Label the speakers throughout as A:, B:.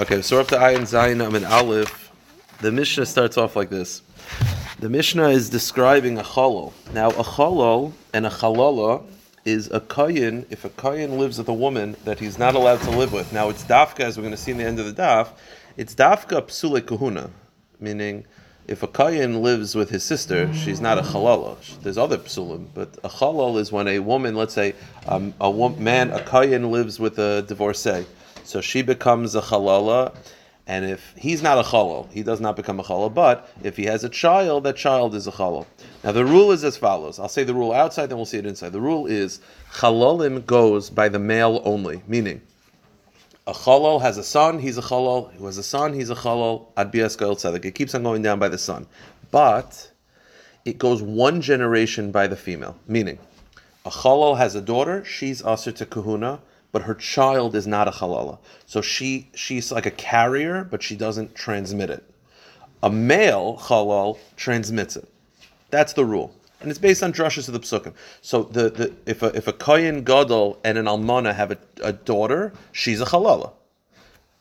A: Okay, so up to Ayin Zayin Am and Aleph. The Mishnah starts off like this. The Mishnah is describing a chalol. Now, a chalol and a chalala is a koyin if a koyin lives with a woman that he's not allowed to live with. Now, it's dafka, as we're going to see in the end of the daf, it's dafka psule kahuna, meaning if a koyin lives with his sister, she's not a chalala. There's other psulim, but a chalal is when a woman, let's say, um, a man, a koyin lives with a divorcee. So she becomes a chalala, and if he's not a chalal, he does not become a chalal. But if he has a child, that child is a chalal. Now the rule is as follows. I'll say the rule outside, then we'll see it inside. The rule is chalalim goes by the male only, meaning a chalal has a son, he's a chalal. Who has a son, he's a chalal. Ad bias goel. It keeps on going down by the son, but it goes one generation by the female, meaning a chalal has a daughter, she's aser to kahuna, but her child is not a chalala. So she she's like a carrier, but she doesn't transmit it. A male chalal transmits it. That's the rule. And it's based on drushes of the psukim. So the, the if a if a kohen gadol and an almana have a, a daughter, she's a halala.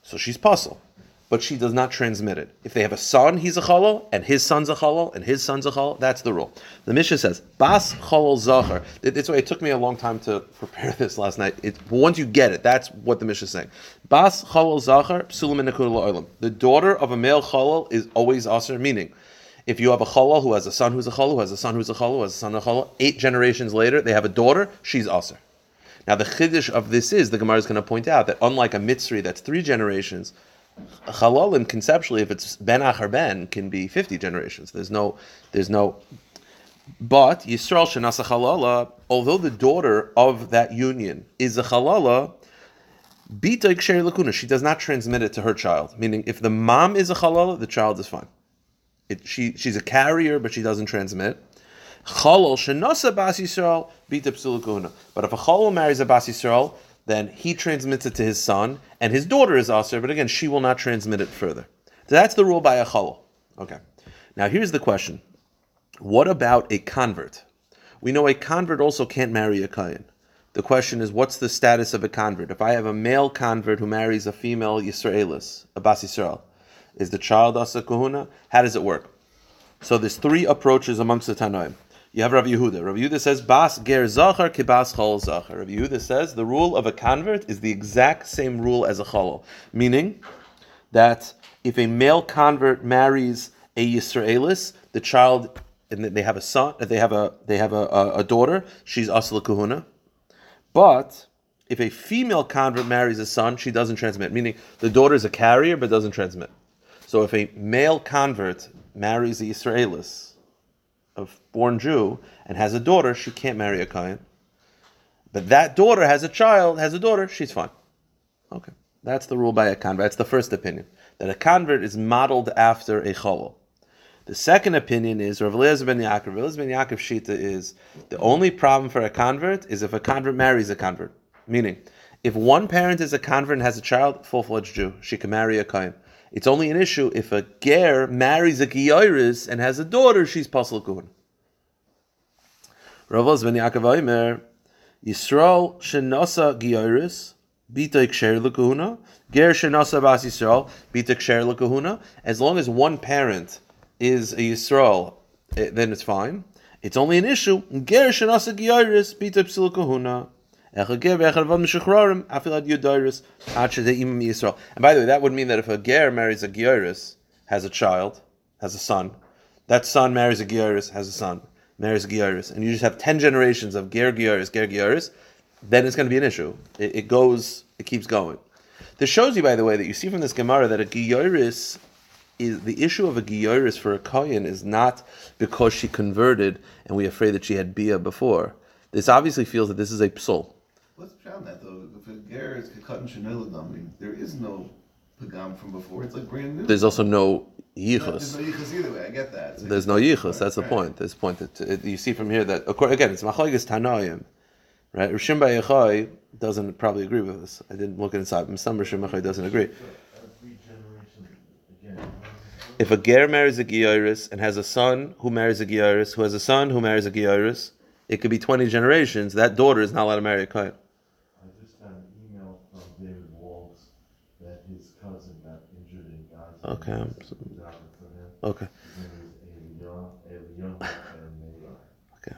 A: So she's puzzle. But she does not transmit it. If they have a son, he's a chalal, and his son's a chalal, and his son's a chalal. That's the rule. The Mishnah says, "Bas chalal zachar." That's why it took me a long time to prepare this last night. It, once you get it, that's what the Mishnah is saying. Bas chalal zachar psulim olam. The daughter of a male chalal is always aser, meaning if you have a chalal who has a son who's a chalal, who has a son who's a chalal, who has a son a chalal, eight generations later, they have a daughter, she's aser. Now the chiddush of this is, the Gemara is going to point out that unlike a mitzri that's three generations, a chalalim conceptually, if it's ben achar ben, can be 50 generations. There's no, there's no, but Yisrael shenasa chalala, although the daughter of that union is a chalala, bita iksher lakuna, she does not transmit it to her child. Meaning, if the mom is a chalala, the child is fine. It, she, she's a carrier, but she doesn't transmit. Chalal shenasa bas Yisrael bita psulukuna. But if a chalal marries a bas Yisrael, then he transmits it to his son, and his daughter is aser, but again, she will not transmit it further. So that's the rule by a chalal. Okay. Now here's the question: What about a convert? We know a convert also can't marry a kohen. The question is, what's the status of a convert? If I have a male convert who marries a female Yisraelis, a bas Yisrael, is the child asa kahuna? How does it work? So there's three approaches amongst the Tanoim. You have Rav Yehuda. Rav Yehuda says, Bas ger zachar kibas chol zachar. Rav Yehuda says the rule of a convert is the exact same rule as a chalal, meaning that if a male convert marries a Yisraelis, the child and they have a son, they have a they have a, a, a daughter, she's asla kahuna. But if a female convert marries a son, she doesn't transmit, meaning the daughter is a carrier but doesn't transmit. So if a male convert marries a Yisraelis, a born Jew, and has a daughter, she can't marry a Kayan. But that daughter has a child, has a daughter, she's fine. Okay. That's the rule by a convert. That's the first opinion. That a convert is modeled after a cholol. The second opinion is Rav Eliezer ben Yaakov. Rav Eliezer ben Yaakov Shita is the only problem for a convert is if a convert marries a convert. Meaning, if one parent is a convert and has a child, full-fledged Jew, she can marry a Kayan. It's only an issue if a ger marries a giyoris and has a daughter, she's pasal kuhun. Rav Eliezer ben Yaakov Omer, Yisrael shenasa giyoris, bita ksher lekahuna, ger shenasa bas Yisrael, bita ksher lekahuna. As long as one parent is a Yisrael, eh, then it's fine. It's only an issue. Ger shenasa giyoris, bita psil kahuna. And by the way, that would mean that if a ger marries a gioris, has a child, has a son, that son marries a gioris, has a son, marries a gioris, and you just have ten generations of ger gioris, ger gioris, then it's going to be an issue. It, it goes, it keeps going. This shows you, by the way, that you see from this Gemara that a gioris is the issue of a gioris for a kohen is not because she converted and we're afraid that she had bia before. This obviously feels that this is a psul.
B: What's beyond that though? If a ger is katan mean, there is no pagam from before. It's like brand new.
A: There's also no
B: No, There's
A: yichus.
B: no yichus either way. I get that. So
A: There's no yichus. That's the point. There's a point that it, you see from here that again it's machlokes tanoim, right? Rishim Yochai doesn't probably agree with this. I didn't look inside. Some Rishim Yochai doesn't agree. If a ger marries a gioris and has a son who marries a gioris, who has a son who marries a gioris, it could be 20 generations. That daughter is not allowed to marry a kohen.
C: I just got an email from David Waltz that his cousin got injured in Gaza.
A: Okay. Okay. Okay.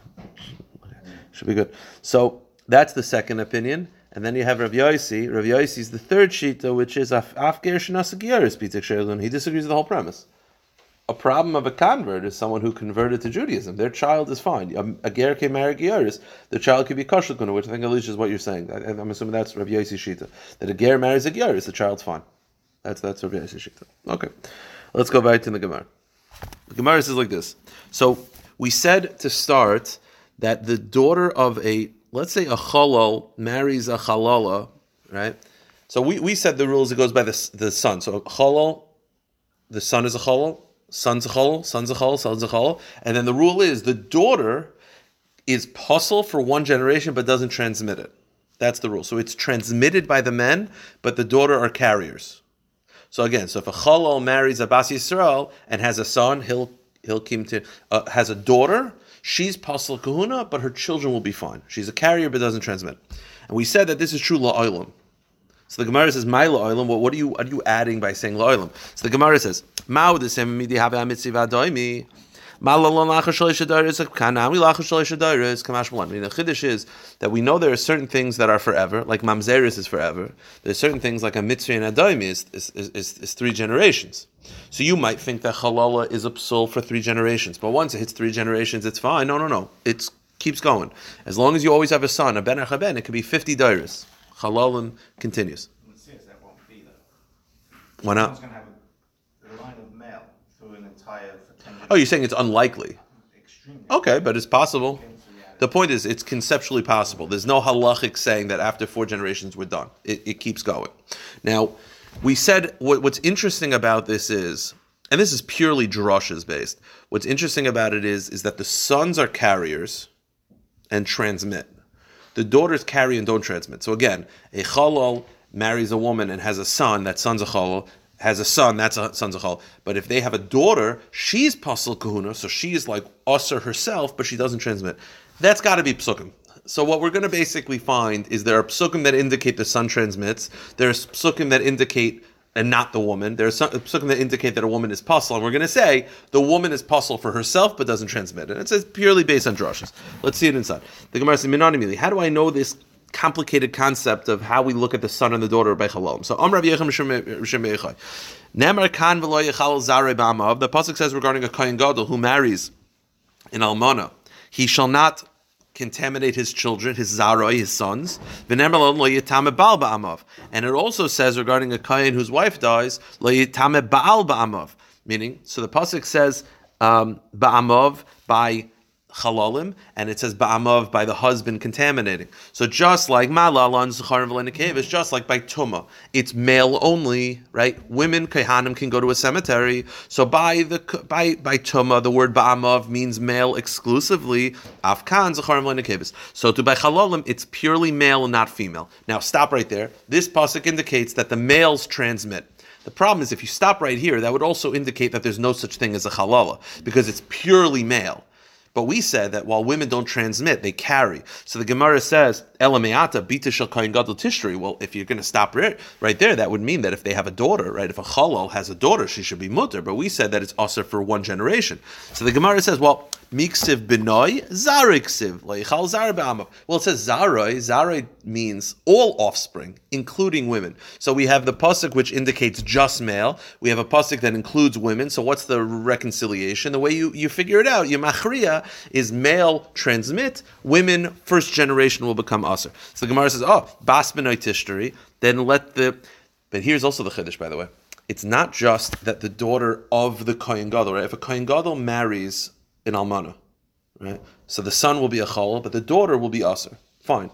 A: Should be good. So that's the second opinion. And then you have Rav Yossi. Rav Yossi is the third shita, which is Af Afger Shenasagiyar Pitzak Sherlin. He disagrees with the whole premise. A problem of a convert is someone who converted to Judaism. Their child is fine. A, ger can marry. The child could be kosher which I think Alicia is what you're saying. I, I'm assuming that's Rav Yossi shita. That a ger marries a Gyaris, the child's fine. That's that's Rav Yossi shita. Okay. Let's go back to the Gemara. The Gemara says like this. So we said to start that the daughter of a, let's say a chalal marries a chalala, right? So we, we said the rules, it goes by the, the son. So chalal, the son is a chalal, son's a chalal, son's a chalal, son's a chalal. And then the rule is the daughter is puzzle for one generation but doesn't transmit it. That's the rule. So it's transmitted by the men, but the daughter are carriers. So again, so if a chalal marries a bas Yisrael and has a son, he'll he'll come to uh, has a daughter. She's pasal kahuna, but her children will be fine. She's a carrier but doesn't transmit. And we said that this is true la'olam. So the Gemara says, "My la'olam." What, what are you what are you adding by saying la'olam? So the Gemara says, "Ma'u the same midi have a mitzvah. Malalon lachash shalish adaris kanami lachash shalish adaris kamash malan. I the chiddush is that we know there are certain things that are forever, like mamzeris is forever. There's certain things like a mitzvah and adaimi is, is, is, is, is three generations. So you might think that halala is a psul for three generations, but once it hits three generations, it's fine. No, no, no. It keeps going. As long as you always have a son, a ben or chaben, it could be 50 dairis. Halalim continues.
D: In the sense that won't be though.
A: Why not?
D: Someone's going to have a, a line of male through an entire for 10 years.
A: Oh, you're saying it's unlikely.
D: Extremely.
A: Okay, but it's possible. The point is, it's conceptually possible. There's no halachic saying that after four generations we're done. It, it keeps going. Now, we said what, what's interesting about this is, and this is purely drushes based. What's interesting about it is, is that the sons are carriers and transmit. The daughters carry and don't transmit. So again, a chalal marries a woman and has a son. That son's a chalal. Has a son. That's a son's a chalal. But if they have a daughter, she's pasal kahuna, so she is like usher herself, but she doesn't transmit. That's got to be psukim. So what we're going to basically find is there are psukim that indicate the son transmits. There's psukim that indicate and not the woman. There's psukim that indicate that a woman is puzzle, and we're going to say the woman is puzzle for herself but doesn't transmit it. It's it's purely based on drushes. Let's see it inside. The Gemara says, "Minanimili." How do I know this complicated concept of how we look at the son and the daughter of Bechalom? So, Amr Rav Yechim Rishon Meichai. Nemar kan v'lo yechal zare b'amav. The pasuk says regarding a kohen gadol who marries in almana, he shall not contaminate his children, his zaroi, his sons. And it also says regarding a kohen whose wife dies. Meaning, so the pasuk says um, ba'amav by chalalim, and it says ba'amav by the husband contaminating. So just like malalan zecharim v'lenikev, just like by tuma, it's male only, right? Women kehanim can go to a cemetery. So by the by by tuma, the word ba'amav means male exclusively. Afkan zecharim v'lenikev. So to by chalalim, it's purely male and not female. Now stop right there. This pasuk indicates that the males transmit. The problem is if you stop right here, that would also indicate that there's no such thing as a halala because it's purely male. But we said that while women don't transmit, they carry. So the Gemara says, Elameata bita kain gadol tishtri. Well, if you're going to stop right, right there, that would mean that if they have a daughter, right, if a chalal has a daughter, she should be mutter. But we said that it's also for one generation. So the Gemara says, well, miksiv benoy zariksiv leichal zar ba'amav. Well, it says zaroi. Zaroi means all offspring, including women. So we have the pasuk which indicates just male. We have a pasuk that includes women. So what's the reconciliation? The way you, you figure it out, your machria is male transmit, women first generation will become aser. So the Gemara says, oh, bas benoy tishtari. Then let the. But here's also the chiddush, by the way. It's not just that the daughter of the kohen gadol. Right? If a kohen gadol marries an almana, right? So the son will be a chalal, but the daughter will be aser. Fine.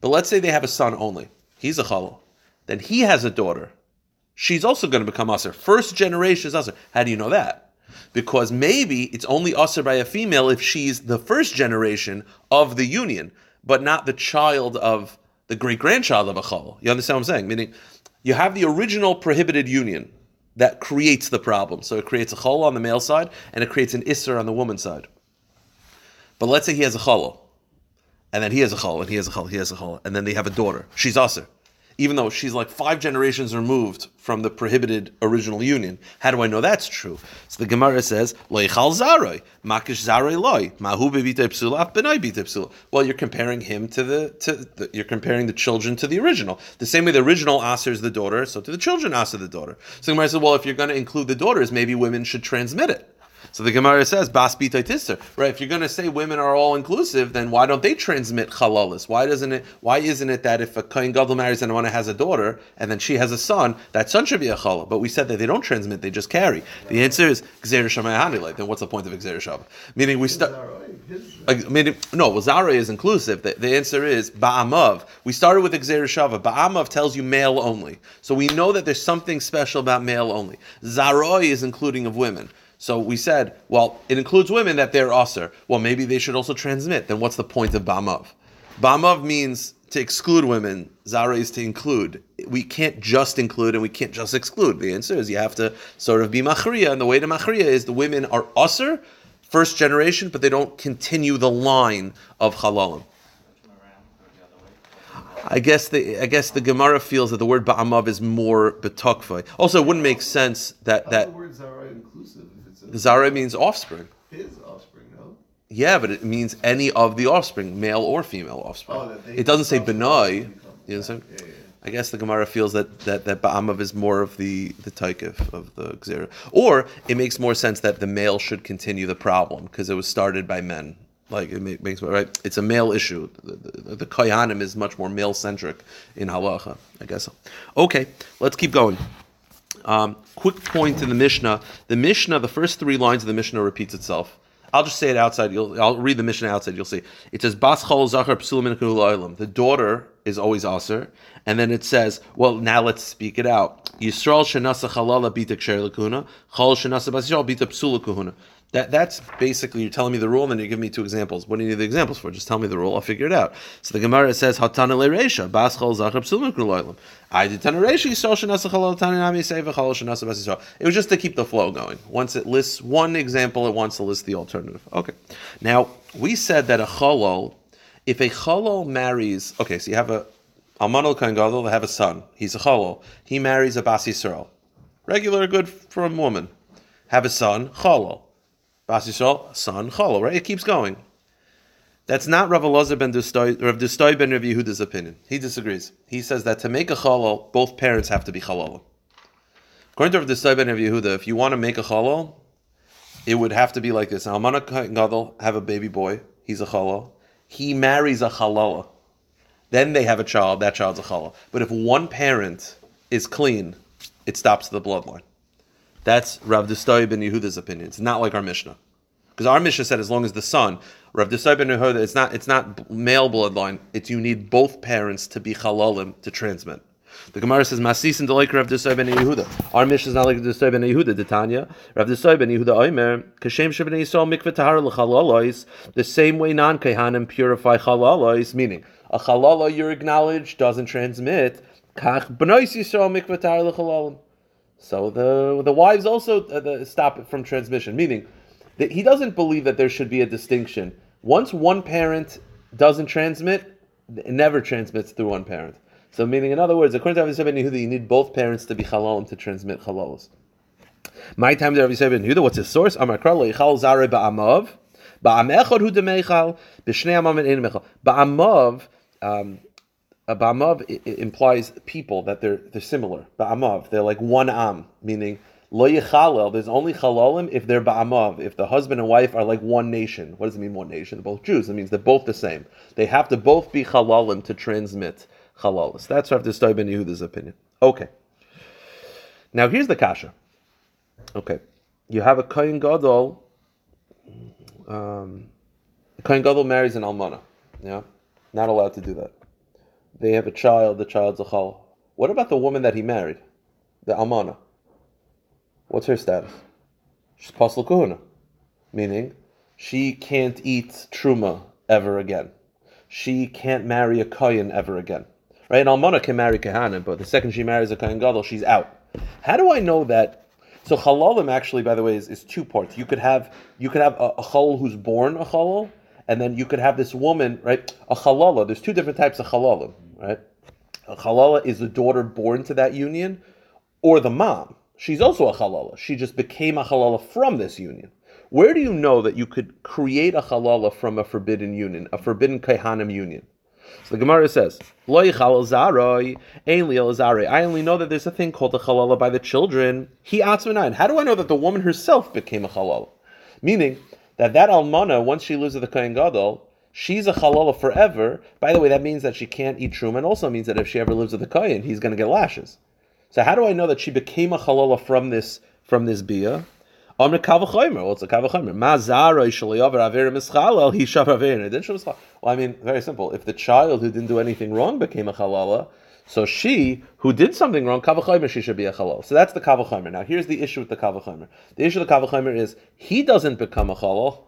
A: But let's say they have a son only. He's a chalal. Then he has a daughter. She's also going to become aser. First generation is aser. How do you know that? Because maybe it's only aser by a female if she's the first generation of the union, but not the child of the great grandchild of a chalal. You understand what I'm saying? Meaning, you have the original prohibited union that creates the problem. So it creates a chalal on the male side, and it creates an isser on the woman side. But let's say he has a chalal, and then he has a chol, and he has a chol, he has a chol, and then they have a daughter. She's aser. Even though she's like five generations removed from the prohibited original union. How do I know that's true? So the Gemara says, Leichal Zaroi, Makish Zaroi Loi, Mahu psula, Benai psula. Well, you're comparing him to the, to the, you're comparing the children to the original. The same way the original Aser is the daughter, so to the children Aser the daughter. So the Gemara says, well, if you're going to include the daughters, maybe women should transmit it. So the Gemara says, Bas Tisser. Right? If you're going to say women are all inclusive, then why don't they transmit chalalis? Why doesn't it? Why isn't it that if a kohen gadol marries and one has a daughter and then she has a son, that son should be a chalal? But we said that they don't transmit; they just carry. The answer is gzer shamayhanilay. Then what's the point of shava? Meaning we start. Like, meaning, no, well, Zara is inclusive. The, the answer is Ba'amav. We started with Xer Shava. Ba'amav tells you male only. So we know that there's something special about male only. Zaroi is including of women. So we said, well, it includes women that they're usher. Well, maybe they should also transmit. Then what's the point of bamav? Bamav means to exclude women. Zara is to include. We can't just include and we can't just exclude. The answer is you have to sort of be machriya, and the way to machriya is the women are usher, first generation, but they don't continue the line of halalim. I guess the I guess the Gemara feels that the word ba'amav is more betokvay. Also, it wouldn't make sense that
B: How's
A: that
B: the word Zara inclusive
A: Zara means offspring.
B: his offspring, no?
A: Yeah, but it means any of the offspring, male or female offspring.
B: Oh, they
A: it doesn't say benai. You know what I'm saying?
B: Yeah, yeah,
A: I guess the Gemara feels that that that Ba'amav is more of the the taikif of the Gzera. Or it makes more sense that the male should continue the problem because it was started by men. Like it ma- makes right. It's a male issue. The, the, the Koyanim is much more male centric in halacha. I guess. Okay, let's keep going. Um, quick point in the Mishnah. The Mishnah, the first three lines of the Mishnah repeats itself. I'll just say it outside. You'll, I'll read the Mishnah outside. You'll see. It says Bas Zachar min Kehul Olam." The daughter is always aser, and then it says, well, now let's speak it out. Yisrael shenasa chalala bita ksher lakuna, chol shenasa bas Yisrael bita psula kahuna. That, that's basically you're telling me the rule, and then you give me two examples. What do you need the examples for? Just tell me the rule. I'll figure it out. So the Gemara says Hatana lereisha bas chol zachar psulim kuloilim. I did tana reisha yisrael shenasa chalal tana nami seva chol shenasa bas. It was just to keep the flow going. Once it lists one example, it wants to list the alternative. Okay. Now we said that a chalal, if a chalal marries, okay, so you have a almanol kohen gadol, they have a son. He's a chalal. He marries a bas Yisrael. Regular, good a woman. Have a son, chalal. Son, Cholo, right? It keeps going. That's not Rav Elazar ben Dustoy, Rav Dustoy ben Rav Yehuda's opinion. He disagrees. He says that to make a Cholo, both parents have to be Chalol. According to Rav Dustoy ben Rav Yehuda, if you want to make a Cholo, it would have to be like this. Almana Gadol have a baby boy. He's a Cholo. He marries a Chalola. Then they have a child. That child's a Cholo. But if one parent is clean, it stops the bloodline. That's Rav Destoy ben Yehuda's opinion. It's not like our Mishnah, because our Mishnah said as long as the son, Rav ben Yehuda, it's not it's not male bloodline. It's you need both parents to be halalim to transmit. The Gemara says Masis and like Rav Destoy ben Yehuda. Our mission is not like Destoy ben Yehuda. The Tanya Rav Destoy ben Yehuda Omer Kashem Shebnei Yisrael mikveh tahar lechalalois. The same way non kehanim purify halalois, meaning a halala you're acknowledged doesn't transmit. Kach Yisrael. So the the wives also uh, the, stop it from transmission, meaning he doesn't believe that there should be a distinction. Once one parent doesn't transmit, it never transmits through one parent. So meaning, in other words, according to Rabbi Ben Yehuda, you need both parents to be halalim to transmit halalos. My time to Rabbi Ben Yehuda, what's his source? Amar Kral leichal zare ba'amav, ba'am echad hu demeichal, b'shnei amam mechal. Ba'amav, um, ba'amav i- i- implies people that they're they're similar. Ba'amav, they're like one am, meaning lo yichalel. There's only chalalim if they're ba'amav. If the husband and wife are like one nation. What does it mean one nation? They're both Jews. It means they're both the same. They have to both be chalalim to transmit chalalis. That's Rav Destoy ben Yehuda's opinion. Okay. Now here's the kasha. Okay, you have a kohen gadol. Um, kohen gadol marries an almana. Yeah, not allowed to do that. They have a child. The child's a chal. What about the woman that he married, the almana? What's her status? She's pasal kahuna, meaning she can't eat truma ever again. She can't marry a kohen ever again. Right? An almana can marry kahanim, but the second she marries a kohen gadol, she's out. How do I know that? So halalim actually, by the way, is, is two parts. You could have you could have a, a who's born a halal, and then you could have this woman, right? A halala. There's two different types of halalim, right? A halala is the daughter born to that union, or the mom. She's also a halala. She just became a halala from this union. Where do you know that you could create a halala from a forbidden union, a forbidden kaihanim union? So the Gemara says, "Lo yichal zaroi, ein li el zaroi." I only know that there's a thing called a halala by the children. He atzmanayin. How do I know that the woman herself became a halala? Meaning that that almana, once she lives with the kohen gadol, she's a halala forever. By the way, that means that she can't eat truma, and also means that if she ever lives with the kohen, he's going to get lashes. So how do I know that she became a halala from this from this bia? Well, it's a kavachomer. Well, I mean, very simple. If the child who didn't do anything wrong became a halala, so she who did something wrong, kavachomer, she should be a halal. So that's the kavachomer. Now here's the issue with the kavachomer. The issue with the kavachomer is he doesn't become a halal.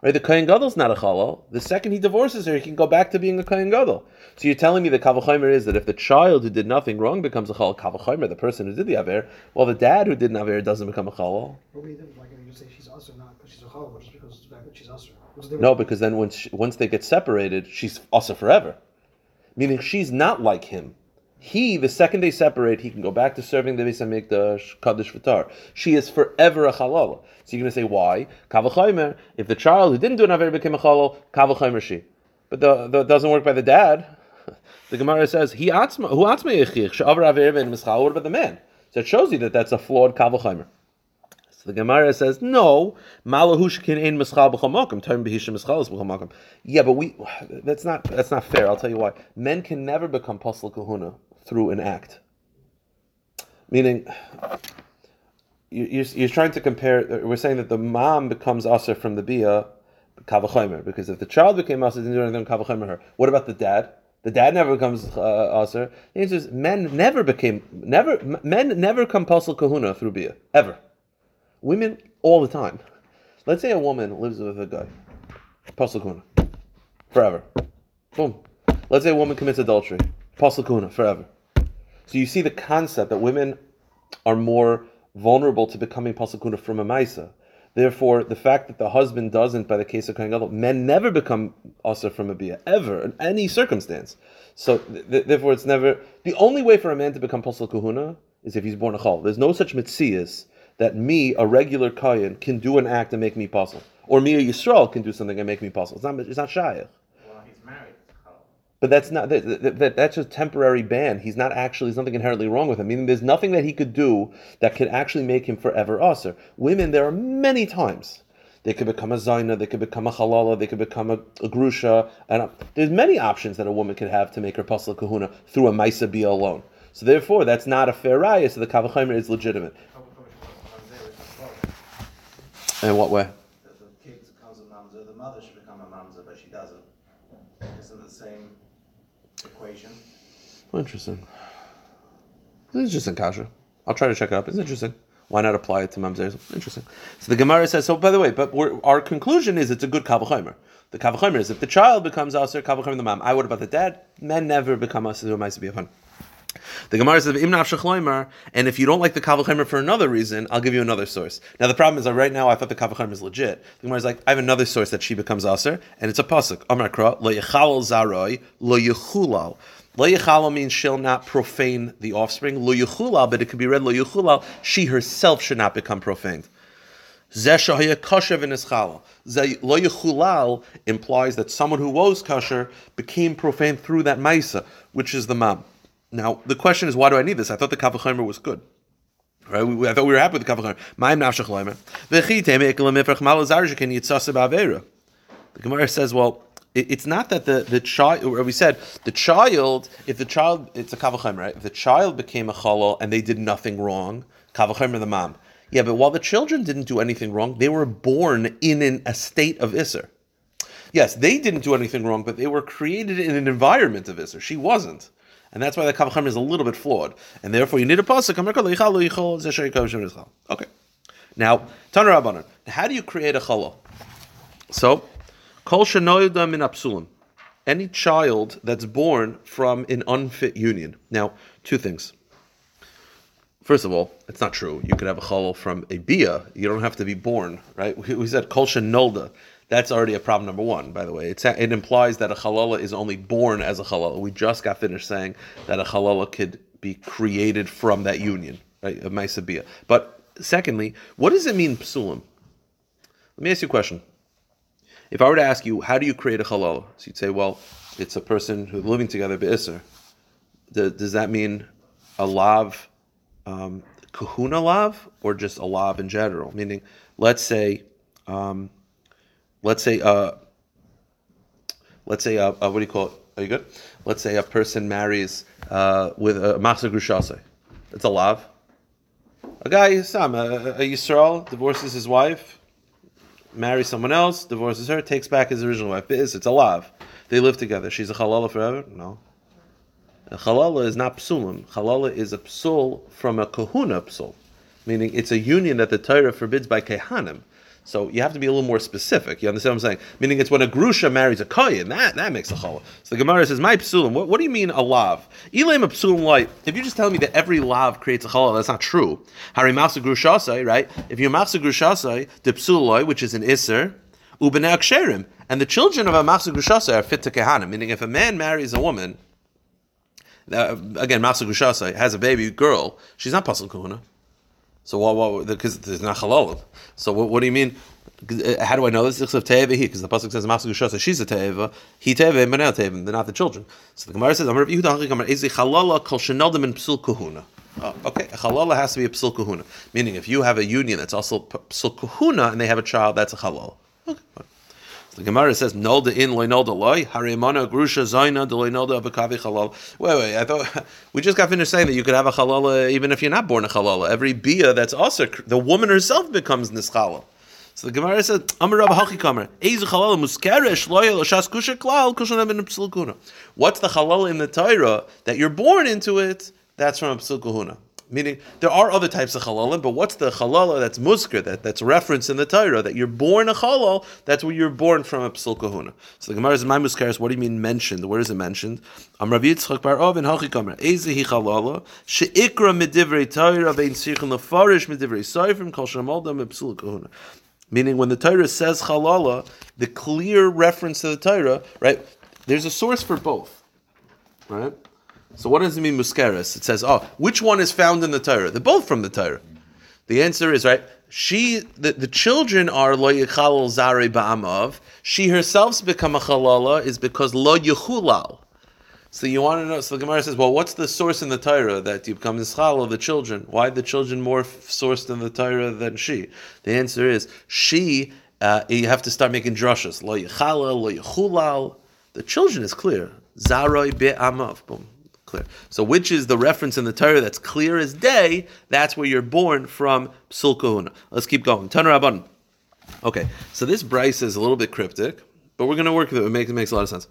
A: Right, the Kohen Gadol's not a halal. The second he divorces her, he can go back to being a Kohen Gadol. So you're telling me the Kavachomer is that if the child who did nothing wrong becomes a halal, Kavachomer, the person who did the Aver, well, the dad who did an Aver doesn't become a halal.
E: But we didn't like you say she's usher, not because she's a halal, but just because of the fact that she's usher.
A: No, because then once once they get separated, she's also forever. Meaning she's not like him. He, the second they separate, he can go back to serving the Beis Hamikdash, Kaddish Vitar. She is forever a halal. So you're going to say, why? Kavachaymer, if the child who didn't do an Aver became a halal, Kavachaymer she. But the, the, doesn't work by the dad. The Gemara says, he atzma, who atzma yechich, she'avar Aver ben mischal, what about the man? So it shows you that that's a flawed Kavachaymer. So the Gemara says, no, malahushkin ein mischal b'chamakim, term behishim mischal is b'chamakim. Yeah, but we, that's not, that's not fair. I'll tell you why. Men can never become pasal kahuna through an act. Meaning, you're, you're trying to compare, we're saying that the mom becomes aser from the bia, kavachomer, because if the child became aser, didn't do anything kavachomer her. What about the dad? The dad never becomes uh, aser. The answer is men never became, never, men never come kahuna through bia, ever. Women all the time. Let's say a woman lives with a guy, pasal kahuna, forever. Boom. Let's say a woman commits adultery, pasal kahuna, forever. So you see the concept that women are more vulnerable to becoming pasakuna from a maisa. Therefore, the fact that the husband doesn't, by the case of Kohen Gadol, men never become also from a bia ever in any circumstance. So th- therefore, it's never the only way for a man to become pasal kahuna is if he's born a chal. There's no such mitzias that me, a regular kayan, can do an act and make me pasal, or me, a yisrael, can do something and make me pasal. It's not. It's not shayach.
D: Well, he's married. Oh.
A: But that's not that, that, that's just temporary ban. He's not actually there's nothing inherently wrong with him. Meaning there's nothing that he could do that could actually make him forever usher. Women, there are many times they could become a zaina, they could become a halala, they could become a, a grusha, and a, there's many options that a woman could have to make her pasla kahuna through a maisa bia alone. So therefore, that's not a fair raya. So the kavachimer is legitimate. In what way?
D: That the kid becomes a mamzer, the mother should become a mamzer, but she doesn't. Isn't the same equation?
A: Interesting. Interesting, Kasha. I'll try to check it up. It's interesting. Why not apply it to mamzer? Interesting. So the Gemara says. So by the way, but our conclusion is it's a good kavachimer. The kavachimer is if the child becomes aser, kavachimer the mom. I what about the dad? Men never become aser. Who might be a fun. The Gemara says, "Im nafshachloimer," and if you don't like the kavachimer for another reason, I'll give you another source. Now the problem is that right now I thought the kavachimer is legit. The Gemara is like, I have another source that she becomes aser, and it's a pasuk. Amar kra lo yechalal zaroi lo yechulal. Lo yechalal means she'll not profane the offspring. Lo yechulal, but it could be read lo yechulal. She herself should not become profaned. Zeshahaya kosher v'nischala. Lo yechulal implies that someone who was kosher became profane through that maisa, which is the mom. Now, the question is, why do I need this? I thought the Kavachimer was good. Right? We, I thought we were happy with the Kavachimer. Ma'im nafshach loimer. V'chi teme ekelam ifrach malazar shekin yitzasa ba'avera. The Gemara says, well, it, it's not that the, the child, we said, the child, if the child, it's a Kavachimer, right? If the child became a chalal and they did nothing wrong, Kavachimer the mom. Yeah, but while the children didn't do anything wrong, they were born in an, a state of Isser. Yes, they didn't do anything wrong, but they were created in an environment of Isser. She wasn't. And that's why the Kavacham is a little bit flawed. And therefore you need a pasuk. Okay. Now, Taner Rabbanon. How do you create a challah? So, Kol shenoyda min apsulim. Any child that's born from an unfit union. Now, two things. First of all, it's not true. You could have a challah from a bia. You don't have to be born, right? We, we said kol shenolda. That's already a problem number one, by the way. It's, it implies that a halala is only born as a halala. We just got finished saying that a halala could be created from that union, right? Of Maisabia. But secondly, what does it mean, psulim? Let me ask you a question. If I were to ask you, how do you create a halala? So you'd say, well, it's a person who's living together, be'isr. Does that mean a lav, um, kahuna lav, or just a lav in general? Meaning, let's say, um, let's say, uh, let's say, uh, uh, what do you call it? Are you good? Let's say a person marries uh, with a masa grushase. It's a lav. A guy, Sam, a, a Yisrael, divorces his wife, marries someone else, divorces her, takes back his original wife. It's, it's a lav. They live together. She's a halala forever? No. A halala is not psulim. Halala is a psul from a kahuna psul, meaning it's a union that the Torah forbids by kehanim. So you have to be a little more specific. You understand what I'm saying? Meaning it's when a grusha marries a koyin, that, that makes a challah. So the Gemara says, my psulim, what, what do you mean a lav? Elaim a psulim light. If you're just tell me that every lav creates a challah, that's not true. Hari masa grushasai, right? If you're masa grushasai, the psuloi, which is an iser, ubene aksherim. And the children of a masa grushasai are fit to kehanim. Meaning if a man marries a woman, uh, again, masa grushasai, has a baby girl, she's not pasal kahuna. So what? Because there's not halal. So what, what do you mean? Uh, how do I know this? Because the pasuk says Masu Gushasa, she's a teva, he teva, and Manel teva, they're not the children. So the Gemara says, "Amar Yehuda Hachik Amar Ezi Chalala Kol Shenaldim in Psul Kahuna." Oh, okay, a halala has to be a psul kahuna, meaning if you have a union that's also psul kahuna and they have a child, that's a halal. Okay. The Gemara says, "Nolda in loy nolda loy harimana grusha zaina de loy nolda abakavi halal." Wait, wait. I thought we just got finished saying that you could have a halala uh, even if you're not born a halala. Every bia that's also the woman herself becomes nischala. So the Gemara says, "Amar Rabbi Hachikamer, eizu halala muskeresh loyal shas kusha klal kushana ben psul What's the halal in the Torah that you're born into it? That's from psul. Meaning, there are other types of halalim, but what's the halala that's muskar, that, that's referenced in the Torah, that you're born a halal, that's where you're born from a psul kahuna. So the Gemara is, my muskaris, what do you mean mentioned? Where is it mentioned? Am Rav Yitzchak bar Ovin hachikamer, ezehi halala, she'ikra midivrei Torah, vein sirchen lefarish midivrei soifrim, kol shamaldam psul kahuna. Meaning, when the Torah says halala, the clear reference to the Torah, right, there's a source for both, right? So what does it mean muskeres? It says, oh, which one is found in the Torah? They're both from the Torah. The answer is right. She, the, the children are lo yichalal zare ba'amav. She herself's become a halala is because lo yechulal. So you want to know? So the Gemara says, well, what's the source in the Torah that you become nischal of the children? Why the children more sourced in the Torah than she? The answer is she. Uh, you have to start making drushes. Lo yichalal, lo yechulal. The children is clear. Zaroi be'amav. Boom clear. So which is the reference in the Torah that's clear as day? That's where you're born from Psul Kahuna. Let's keep going. Taner Rabban. Okay, so this brisa is a little bit cryptic, but we're going to work with it. It makes, it makes a lot of sense.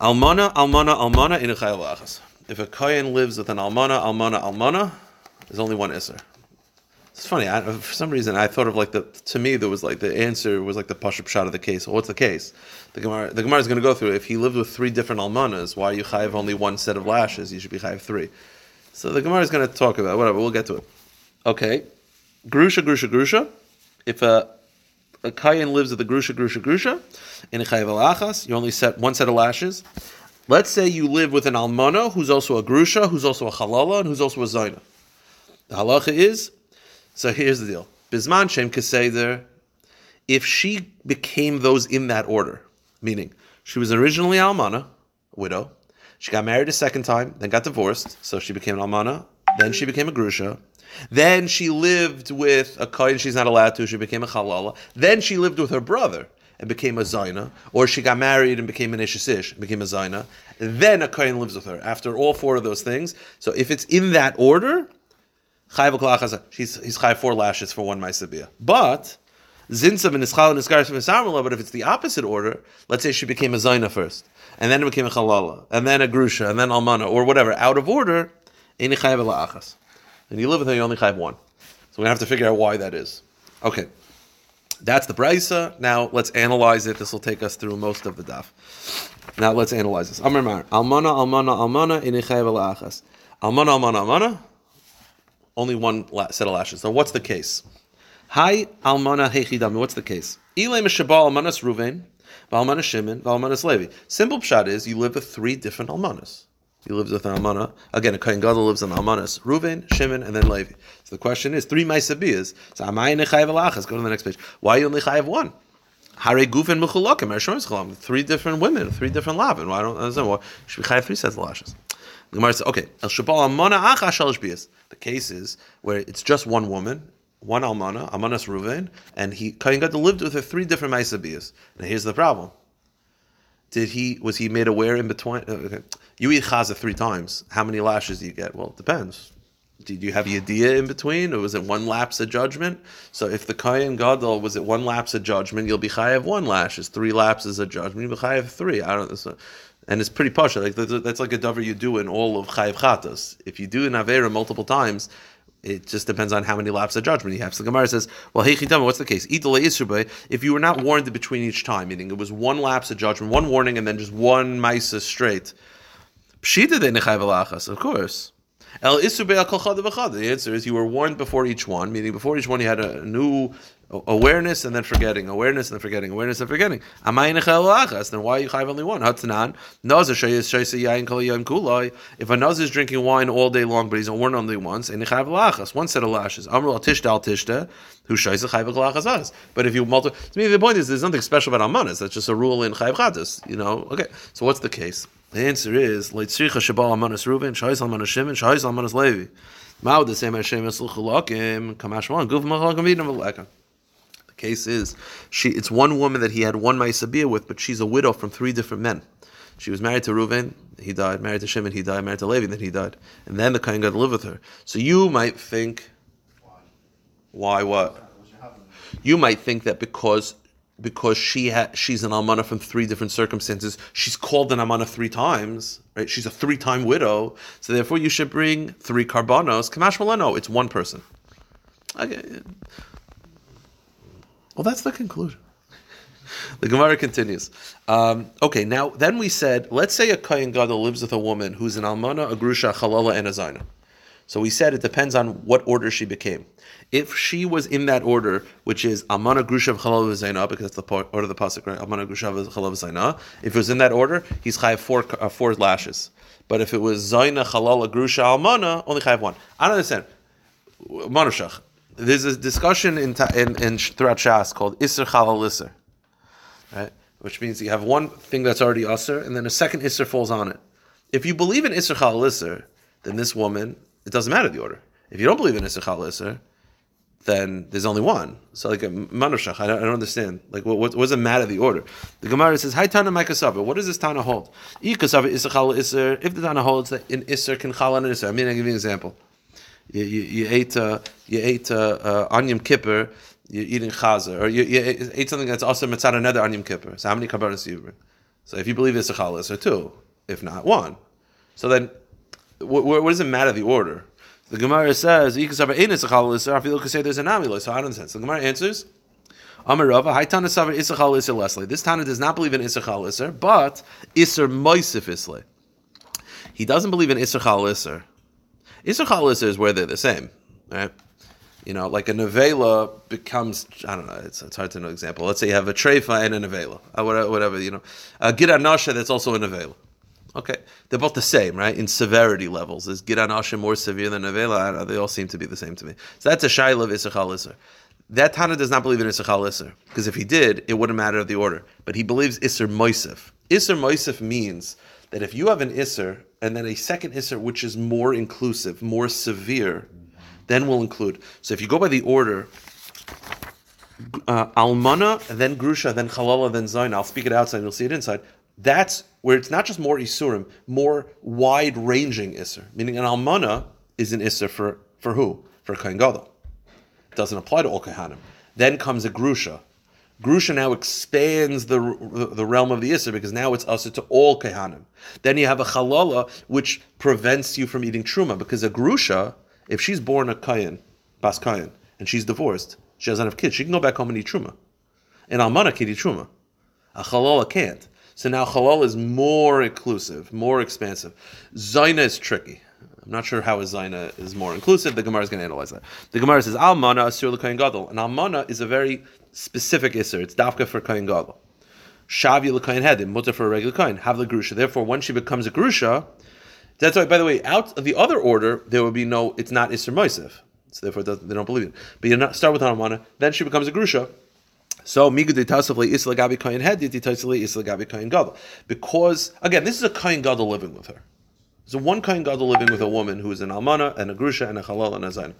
A: Almana, almana, almana in a If a kohen lives with an almana, almana, almana, there's only one iser. It's funny. I, for some reason, I thought of like the. To me, there was like the answer was like the pashup shot of the case. Well, what's the case? The Gemara, the Gemara is going to go through. If he lived with three different almanas, why you chayiv only one set of lashes? You should be chayiv three. So the Gemara is going to talk about it. whatever. We'll get to it. Okay, grusha, grusha, grusha. If a a kayan lives with a grusha, grusha, grusha, in a chayiv alachas, you only set one set of lashes. Let's say you live with an almana who's also a grusha, who's also a halala, and who's also a zaina. The halacha is so here's the deal. Bisman Shem Keseder, if she became those in that order, meaning she was originally Almana, widow, she got married a second time, then got divorced, so she became an Almana, then she became a Grusha, then she lived with a Kohen she's not allowed to, she became a Halala, then she lived with her brother and became a Zaina, or she got married and became an Ishisish, became a Zaina, then a Kohen lives with her. After all four of those things, so if it's in that order, He's he's chayv four lashes for one ma'asebia. But zinsav and ischal and iskaris from But if it's the opposite order, let's say she became a zaina first, and then it became a chalala, and then a grusha, and then almana, or whatever, out of order, any chayv la'achas. And you live with her, you only chayv one. So we're gonna have to figure out why that is. Okay. That's the brisa. Now let's analyze it. This will take us through most of the daf. Now let's analyze this. Mar. Almana, almana, almana, in Almana, almana, almana only one set of lashes. So what's the case? Hi almana hechidami. What's the case? Ilay mishabal almanas Ruvain, Valmanas Shimon, almanas Levi. Simple pshat is you live with three different almanas. He lives with an almana. Again, a kohen gadol lives in almanas. Ruvain, Shimon, and then Levi. So the question is three ma'isabiyas. So am amayin nechayev alachas. Go to the next page. Why you only chayev one? Hare gufin mechulakim. Ershon chalam. Three different women, three different lavin. Why don't understand why should be chayev three sets of lashes. Gemara says, okay, el shabal acha shalosh biyas. The case is where it's just one woman, one almana, almanas Ruvain, and he kohen gadol lived with her three different ma'isabiyas. Now here's the problem. Did he was he made aware in between? uh, Okay. You eat chaza three times. How many lashes do you get? Well, it depends. Did you have yediyah in between, or was it one lapse of judgment? So if the kohen gadol was it one lapse of judgment, you'll be chayav one lashes. Three lapses of judgment, you'll be chayav three. I don't. So, and it's pretty posh. Like that's, like a dover you do in all of chayav chatas. If you do an avera multiple times, it just depends on how many laps of judgment you have. So the Gemara says, "Well, hey, chidama, what's the case? If you were not warned between each time, meaning it was one lapse of judgment, one warning, and then just one ma'isa straight, pshita de of course." El. The answer is you were warned before each one, meaning before each one you had a new awareness and then forgetting, awareness and then forgetting, awareness and forgetting. Then why are you chayv only one? Hatzanan nazir. If a nazir is drinking wine all day long, but he's warned only once, and nechayv alachas, one set of lashes. Amru al tishta al tishta, who shayis chayv alachas us. But if you multiply, to me the point is there's nothing special about almanas. That's just a rule in chayv chatas. You know. Okay. So what's the case? The answer is leitzricha shabal almanas Reuven, shayis almanas Shimon, shayis almanas Levi. Mao the same Hashem esluchulakim kamash one guf machalakim vidam v'lekan. Case is she. It's one woman that he had one ma'isabiyah with, but she's a widow from three different men. She was married to Reuven, he died. Married to Shimon, he died. Married to Levi, then he died. And then the kohen got to live with her. So you might think, why what? You might think that because because she ha- she's an almana from three different circumstances, she's called an almana three times, right? She's a three-time widow, so therefore you should bring three karbanos. Kamash Milano, it's one person. Okay. Well, that's the conclusion. The Gemara continues. Um, okay, now then we said, let's say a kohen gadol lives with a woman who's an almana, a grusha, a chalala, and a zayna. So we said it depends on what order she became. If she was in that order, which is almana, grusha, chalala, zayna, because that's the order of the pasuk, right? Almana, grusha, chalala, zayna. If it was in that order, he's chayav four uh, four lashes. But if it was zayna, chalala, grusha, almana, only chayav one. I don't understand. Manushach. There's a discussion in, in, in throughout Shas called Isser Chalal Isser, right? Which means you have one thing that's already Isser, and then a second Isser falls on it. If you believe in Isser Chalal Isser, then this woman, it doesn't matter the order. If you don't believe in Isser Chalal Isser, then there's only one. So like a manushach, I don't, I don't understand. Like what, what, what does it matter the order? The Gemara says, "Hi Tana Maikasava." What does this Tana hold? If the Tana holds that in Isser can Chalal and Isser, I mean, I give you an example you, you, ate uh, you ate uh, uh, Kippur, you're eating chazer, or you, you ate something that's also mitzad another on Yom Kippur. So how many karbanos do you bring? So if you believe it's a chalas, or two, if not one. So then, what, what does it matter the order? The Gemara says, "Ikasavar ein it's a chalas, or if you look say there's an amulus." So I don't. So the Gemara answers. Amarava, Hai Tana Savar Issachal Isser Leslie. This Tana does not believe in Issachal Isser, but Isser Moisif Isle. He doesn't believe in Issachal Isser. Isser is where they're the same, right? You know, like a nevela becomes, I don't know, it's, it's hard to know example. Let's say you have a treifa and a nevela, uh, whatever, whatever, you know. A giran nasha that's also a nevela. Okay, they're both the same, right? In severity levels, is giran nasha more severe than nevela? They all seem to be the same to me. So that's a shaila of Issachal Isser. That Tana does not believe in Issachal Isser, because if he did, it wouldn't matter of the order. But he believes Isser Moisef. Isser Moisef means that if you have an Isser and then a second Isser which is more inclusive, more severe, then we'll include. So if you go by the order, uh, Almana, then Grusha, then Chalala, then Zain, I'll speak it outside, and you'll see it inside. That's where it's not just more Isurim, more wide ranging Isser. Meaning an Almana is an Isser for, for who? For Kain Gadol doesn't apply to all Kehanim. Then comes a Grusha. Grusha now expands the, the realm of the Isser because now it's usher to all Kehanim. Then you have a Chalala, which prevents you from eating Truma because a Grusha, if she's born a Kayan, Bas Kayan, and she's divorced, she doesn't have kids, she can go back home and eat Truma. And Almana can eat Truma. A Chalala can't. So now Halal is more inclusive, more expansive. Zaina is tricky. I'm not sure how a Zaina is more inclusive. The Gemara is going to analyze that. The Gemara says Almana Asur L'Kohen Gadol. And Almana is a very specific Isser. It's Dafka for Kohen Gadol. Shavi L'Kohen Hedim, Mutter for a regular Kohen. Have the Grusha. Therefore, when she becomes a Grusha, that's why, by the way, out of the other order, there would be no, it's not Isser Moisef. So therefore, they don't believe it. But you not start with Almana, then she becomes a Grusha. So migu de tasavli isla gabi kohen head de tasavli isla gabi kohen gadol. Because again, this is a kohen gadol living with her. So one kohen gadol living with a woman who is an almana and a grusha and a halal and a zayin.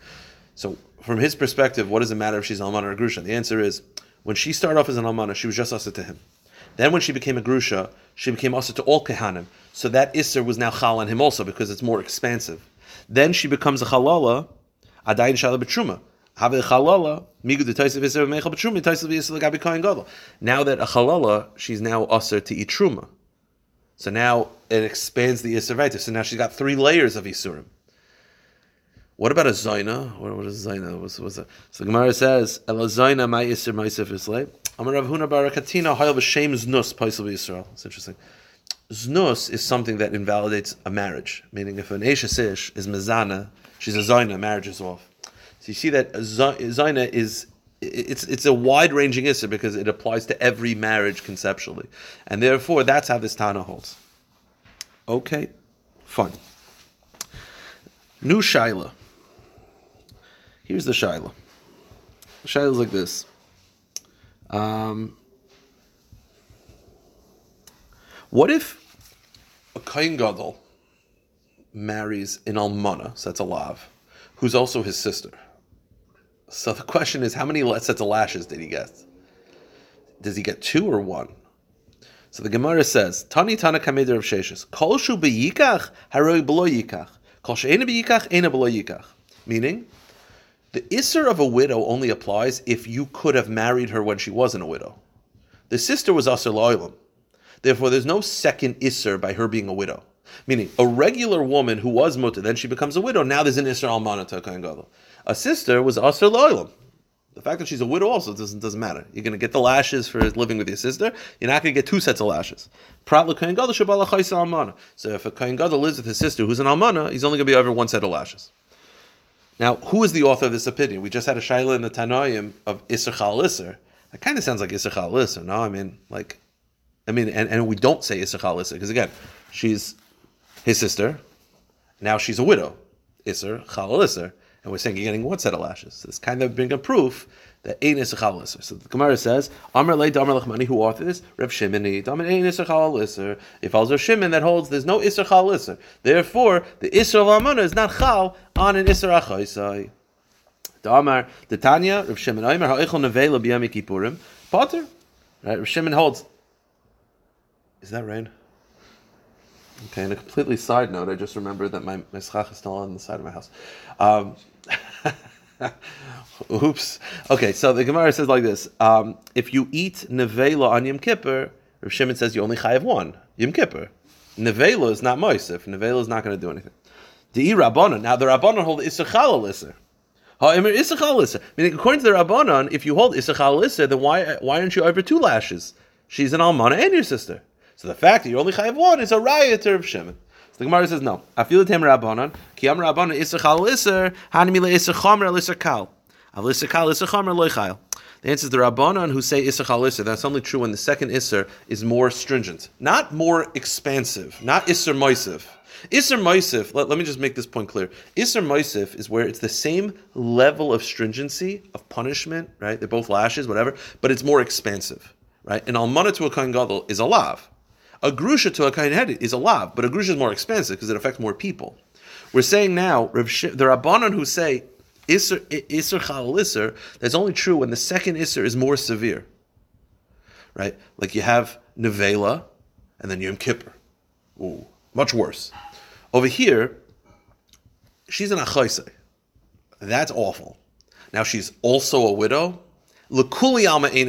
A: So from his perspective, what does it matter if she's an almana or a grusha? The answer is when she started off as an almana, she was just asa to him. Then when she became a grusha, she became asa to all kehanim. So that isser was now chal on him also because it's more expansive. Then she becomes a halala, adayin shala b'truma. Have a chalala, migu de taisiv iser mechal b'truma, taisiv iser l'gabi kohen gadol. Now that a chalala, she's now usher to eat truma. So now it expands the right. So now she's got three layers of isurim. What about a zaina? What, what is zaina? What's, what's that? So the Gemara says, "Ela zaina my iser ma'isef islay." Amar Rav Huna barakatina hayal b'shem znus paisel b'Yisrael. It's interesting. Znus is something that invalidates a marriage, meaning if an Eshes Ish is mezana, she's a zaina, marriage is off. So you see that a za- zaina is it's it's a wide ranging issue because it applies to every marriage conceptually, and therefore that's how this Tana holds. Okay, fine. New Shaila. Here's the Shaila. The Shaila is like this. Um, what if a Kain Gadol marries an Almana, so that's a Lav, who's also his sister? So the question is, how many sets of lashes did he get? Does he get two or one? So the Gemara says, Tani Tana Kameder of Sheshes, Kol shu b'yikach, haroi b'lo. Kol she'ena b'yikach, ena b'lo. Meaning, the Isser of a widow only applies if you could have married her when she wasn't a widow. The sister was Asr Lo'ilam. Therefore, there's no second Isser by her being a widow. Meaning, a regular woman who was mutter, then she becomes a widow, now there's an Isser Almana to a. A sister was Asr Lo'ilam. The fact that she's a widow also doesn't doesn't matter. You're going to get the lashes for living with your sister. You're not going to get two sets of lashes. So if a kohen lives with his sister who's an almana, he's only going to be over one set of lashes. Now, who is the author of this opinion? We just had a shaila in the Tanoim of Isser Chal Isser. That kind of sounds like Isser Chal Isser, no? I mean, like, I mean, and, and we don't say Isser Chal Isser because again, she's his sister. Now she's a widow, Isser Chal Isser, and we're saying you're getting one set of lashes. It's kind of being a proof that ain't Isser Chal Isser. So the Gemara says, Amr Le Damar Lachmani, who authored this? Reb Shimoni. Damar ain't Isser Chal Isser. If also Shimon that holds there's no Isser Chal Isser. Therefore, the Isser of Amana is not Chal on an Isser Achaisai. Damar, the Tanya, Reb Shimon Omer, Ha'echol Nevela B'Yom Kippurim, Potter. Right, Reb Shimon holds. Is that rain? Okay, and a completely side note, I just remembered that my, my schach is still on the side of my house. Um, oops. Okay, so the Gemara says like this: um, If you eat nevela on Yom Kippur, Rav Shimon says you only chayav one Yom Kippur. Nevela is not moisif. Nevela is not going to do anything. The Rabbanon. Now the Rabbanon hold Isser Chalal Isser. Ha'emer Isser Chalal Meaning, according to the Rabbanon, if you hold Isser Chalal Isser, then why why aren't you over two lashes? She's an almana and your sister. So the fact that you only chayav one is a riot to Rav Shimon. So the Gemara says no. Afilu tem Rabbanon. Ki am Rabbanon Isser Chalal Isser. Hanimile Chomer El Kal. The answer is the Rabbanon who say Isser Chal Isser. That's only true when the second Isser is more stringent, not more expansive, not Isser Moisif. Isser Moisif, let, let me just make this point clear. Isser Moisif is where it's the same level of stringency, of punishment, right? They're both lashes, whatever, but it's more expansive, right? An Almana to a Kohen Gadol is a lav. A Grusha to a Kohen Hedid is a lav, but a Grusha is more expensive because it affects more people. We're saying now, the Rabbanon who say Isser, Chal Isser, that's only true when the second Isser is more severe. Right? Like you have Nevela and then Yom Kippur. Ooh, much worse. Over here, she's an Achaisei. That's awful. Now she's also a widow. Lekuli alma ein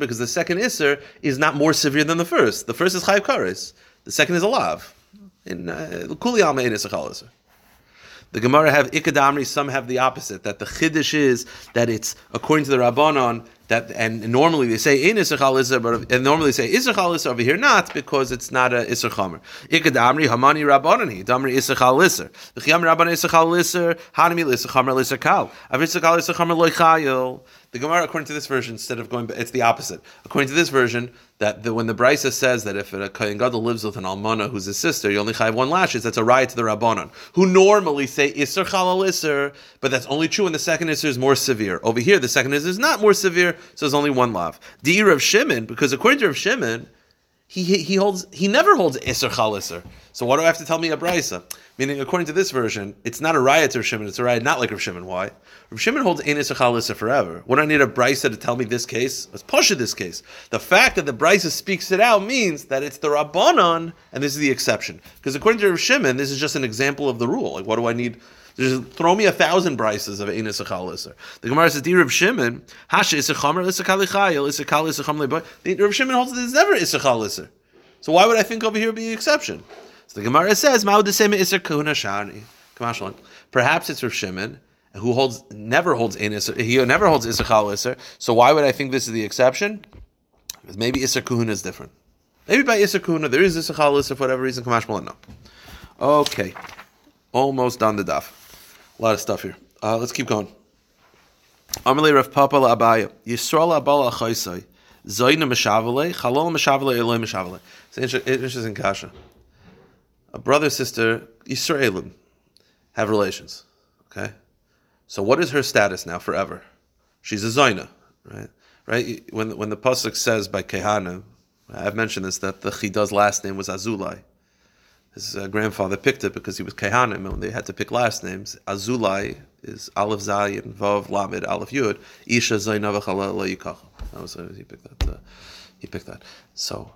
A: because the second Isser is not more severe than the first. The first is Chayiv Kares. The second is a Lav. In uh, Lekuli alma ein. The Gemara have Ikadamri, some have the opposite, that the Chiddush is that it's, according to the Rabbanon, that and normally they say in Isser Chalisa, but and normally they say Isser Chalisa over here not because it's not a Isser Chamer. Ikadamri Hamani Rabbanani Damri Isser Chalisser. The Chiyam Rabban Isser Chalisser Hanami Isser Chamer Isser Kal. Av Isser Chal The Gemara, according to this version, instead of going, it's the opposite. According to this version, that the, when the Brisa says that if a Kohen Gadol lives with an Almana who's his sister, you only have one lashes, that's a riot to the Rabbanon, who normally say Isser Chalal Isser, but that's only true when the second Isser is more severe. Over here, the second Isser is not more severe, so there's only one lav. Deir of Shimon, because according to Rav Shimon, he, he, holds he never holds Isser Chal Isser. So why do I have to tell me a Brisa? Meaning, according to this version, it's not a riot Rav Shimon, it's a riot not like Rav Shimon. Why? Rav Shimon holds Ein Isser Chal Isser forever. Do I need a Brisa to tell me this case? Let's push it this case. The fact that the Brisa speaks it out means that it's the Rabbanon, and this is the exception. Because according to Rav Shimon, this is just an example of the rule. Like, what do I need? Just throw me a thousand brises of Ein Isser Chal Isser. The Gemara says, "Dear Rav Shimon, Hasha Isser Chamer Isser Kali Chayil Isser Kali Isser Cham Leboy." Rav Shimon holds that there's never Isser Chal Isser. So why would I think over here be an exception? So the Gemara says, "Ma'od Desema Isser Kahuna Shani." Perhaps it's Rav Shimon who holds never holds Ein. He never holds Isser Chal Isser. So why would I think this is the exception? Because maybe Isser is different. Maybe by Isser there is Isser Chal Isser for whatever reason. Kamash no. Okay, almost done the daf. A lot of stuff here. Uh, let's keep going. Amalei Rav Papa Abaya. Yisrael Abala Achaisai. Zoyna Meshavale. Chalol Meshavale. Eloi Meshavale. It's an inter- interesting kasha. A brother sister Yisraelim have relations. Okay, so what is her status now forever? She's a Zoyna, right? Right. When when the pasuk says by Kehana, I've mentioned this that the Chida's last name was Azulai. His uh, grandfather picked it because he was Kehanim, and they had to pick last names. Azulai is Aleph Zayin, Vav Lamed, Aleph Yud, Isha Zainav Yikach. That was uh, he picked that. Uh, he picked that. So,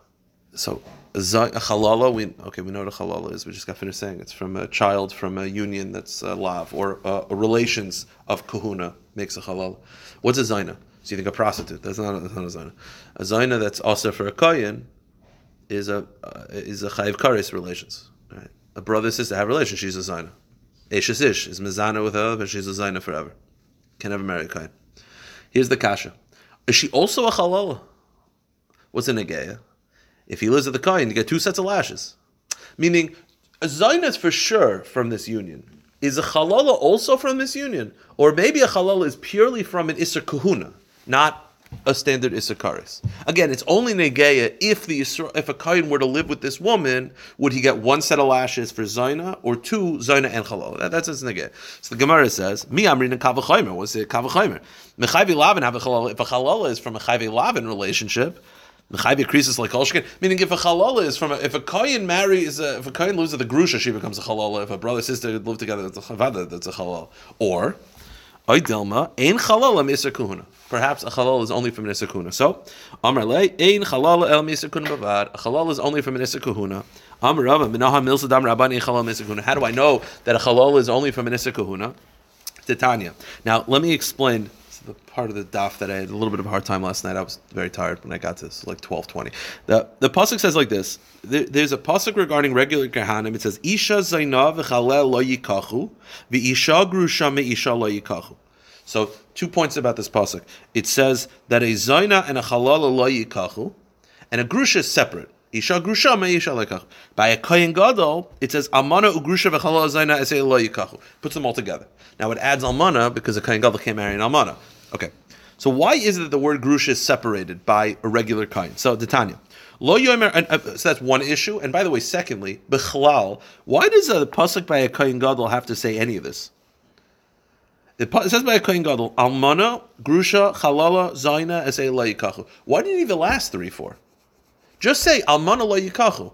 A: so a chalala. We okay. We know what a chalala is. We just got finished saying it's from a child from a union that's uh, lav or uh, relations of kahuna makes a halal. What's a zaina? So you think a prostitute? That's not, that's not a zaina. A zaina that's also for a kohen is a uh, is a chayiv karis relations. Right? A brother sister have relations. She's a zayna. Eshes ish is mezana with her, but she's a zayna forever. Can never marry a kain. Here's the kasha: Is she also a halala? What's a negeya? If he lives at the kain, you get two sets of lashes. Meaning, a zayna is for sure from this union. Is a halala also from this union, or maybe a halala is purely from an iser kahuna, not a standard Issakaris. Again, it's only Negeya if the if a Kayan were to live with this woman, would he get one set of lashes for Zaina or two Zaina and Chalal? That, that's his Negeya. So the Gemara says, Mi Amrin and Kavachaimer. What's it Kavachaimer? Mechayvi Lavin have a Chalal. If a Chalal is from a Chayvi Lavin relationship, Mechayvi creases like Kolshkin. Meaning, if a Chalal is from a, if a Kayan marries, a, if a Kayan lives a Grusha, she becomes a Chalal. If a brother sister live together, that's a Chavada, that's a Chalal. Or, Oidelma, Ein Chalal Misr Kuhuna. Perhaps a halal is only from Nisa Kuna. So, Amar Le, Ein halal el Misa Kuna Bavad. A halal is only from Nisa Kahuna. Amar Rava, Minaha Milsadam Rabban Ein Misa Kuna. How do I know that a halal is only from Nisa Kahuna? Titania. Now, let me explain the part of the daf that I had a little bit of a hard time last night. I was very tired when I got to this, like twelve twenty. The the pasuk says like this. There, there's a pasuk regarding regular kahanim. It says Isha zayna v'chalel lo yikachu v'isha grusha me'isha lo yikachu. So two points about this pasuk. It says that a zaina and a halal lo yikachu, and a grusha is separate. Isha grusha me isha lekach. By a kohen gadol, it says almana ugrusha v'chalal zaina esay lo yikachu. Puts them all together. Now it adds almana because a kohen gadol can't marry an almana. Okay. So why is it that the word grusha is separated by a regular kohen? So Titania. Lo yomer, uh, so that's one issue. And by the way, secondly, bechlal, why does a pasuk by a kohen gadol have to say any of this? It says by a Kohen Gadol, Almana, Grusha, Chalala, Zaina, Esei La Yikachu. Why do you need the last three for? Just say Almana La Yikachu.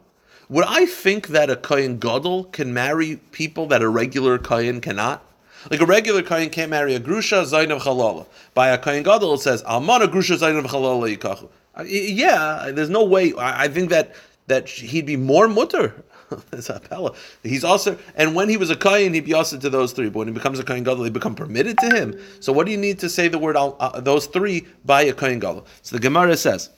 A: Would I think that a Kohen Gadol can marry people that a regular Kohen cannot? Like a regular Kohen can't marry a Grusha, Zaina, Chalala. By a Kohen Gadol it says Almana, Grusha, Zaina, Chalala, Yikachu. Yeah, there's no way. I think that that he'd be more mutter it's Apella. He's also, and when he was a Kayan, he'd be also to those three. But when he becomes a Kayan Gadol, he become permitted to him. So what do you need to say the word uh, those three by a Kayan Gadol? So the Gemara says,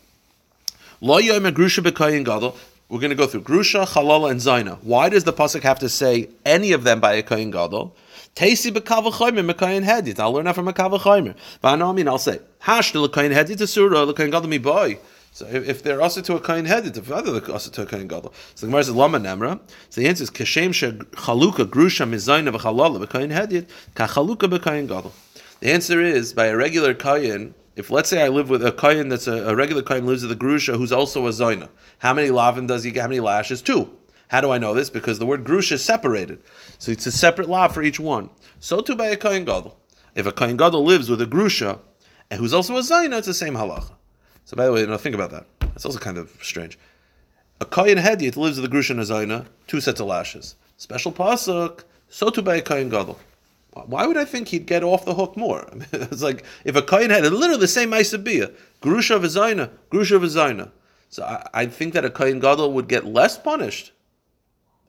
A: Lo Yoim Grusha Bekayan Gadol. We're going to go through Grusha, Halala, and Zaina. Why does the pasuk have to say any of them by a Kayan Gadol? Tasi bekavachoymer mekayin hedit. I'll learn that from a kavachoymer. But I know I mean, I'll say hash to lekayin hedit to surah lekayin gadol mi boy. So if, if they're also to a kain headed, if other also to a kain gadol. So the Gemara says lama nemra. So the answer is kashem she chaluka grusha mizayna v'chalala b'kain headed ka chaluka b'kain gadol. The answer is by a regular kain. If let's say I live with a kain that's a, a regular kain lives with a grusha who's also a zayna. How many lavim does he get? How many lashes? Two. How do I know this? Because the word grusha is separated. So it's a separate law for each one. So too by a kain gadol. If a kain gadol lives with a grusha and who's also a zayna, it's the same halacha. So by the way, you know, think about that. That's also kind of strange. A kain hediyat lives with a grusha and a zayna, two sets of lashes. Special pasuk, so too by a kain gadol. Why would I think he'd get off the hook more? I mean, it's like if a kain had literally the same Isabia, grusha of a zayna, grusha of a zayna. So I, I think that a kain gadol would get less punished.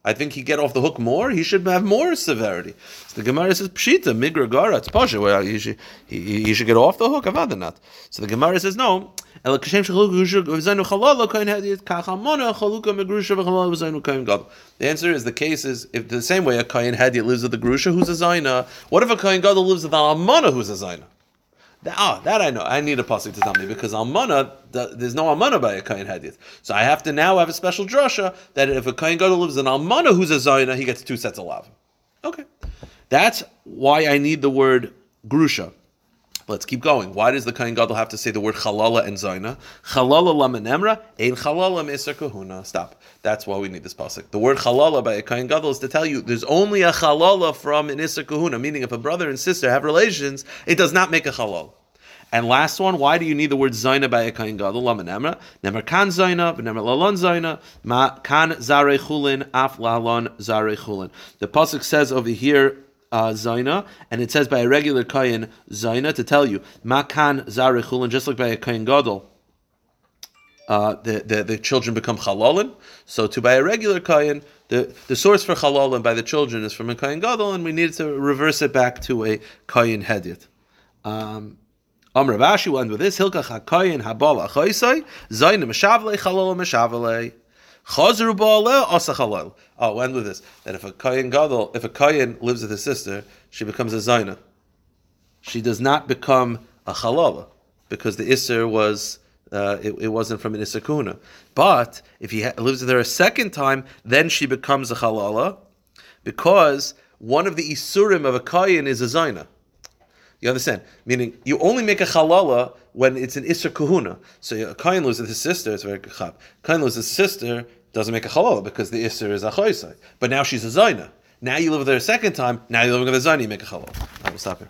A: I think he get off the hook more. He should have more severity. So the Gemara says pshita migra gara it's pasha. Well, he should he, he should get off the hook. Avada not. So the Gemara says no. The answer is the case is if the same way a kain hadiyat lives with the grusha who's a zayna. What if a kain gadol lives with an almana who's a zayna? That, ah, that I know. I need a pasuk to tell me because almana, the, there's no almana by a kain hadith. So I have to now have a special drasha that if a kain gadol lives in almana who's a zayna, he gets two sets of lav. Okay, that's why I need the word grusha. Let's keep going. Why does the kain gadol have to say the word chalala and zayna? Chalala lamenemra, ein chalala meser kahuna. Stop. That's why we need this pasuk. The word chalala by a kain gadol is to tell you there's only a chalala from an iser kahuna, meaning if a brother and sister have relations, it does not make a halal. And last one, why do you need the word zayna by a kain gadol? Lamenemra, nemer kan zayna, nemer lalon zayna, ma kan zare chulin, af lalon zare chulin. The pasuk says over here uh, Zaina, and it says by a regular Kayan Zaina to tell you, Makan Zarechulin, just like by a Kayan Gadol. Uh, the, the, the children become halalin. So to by a regular kayan, the, the source for halalin by the children is from a kayan gadol, and we need to reverse it back to a kayan hedyet. Um, Amr Rashi will end with this: Hilka hakayin habal achaysai zayin meshavle chalal meshavle. Chazru ba'aleh asa halal. Oh, end with this: that if a kayin gadol, if a kayin lives with his sister, she becomes a zayna. She does not become a halala because the isser was uh, it, it, wasn't from an isser kuna. But if he ha- lives with her a second time, then she becomes a halala because one of the isurim of a kayin is a zayna. You understand? Meaning, you only make a halala when it's an isra Kahuna. So a Kain loses his sister, it's very Chab. Kain loses his sister, doesn't make a Halal because the isra is a Chaysai. But now she's a Zaina. Now you live with her a second time, now you're living with a Zaina, you make a Halal. I will stop here.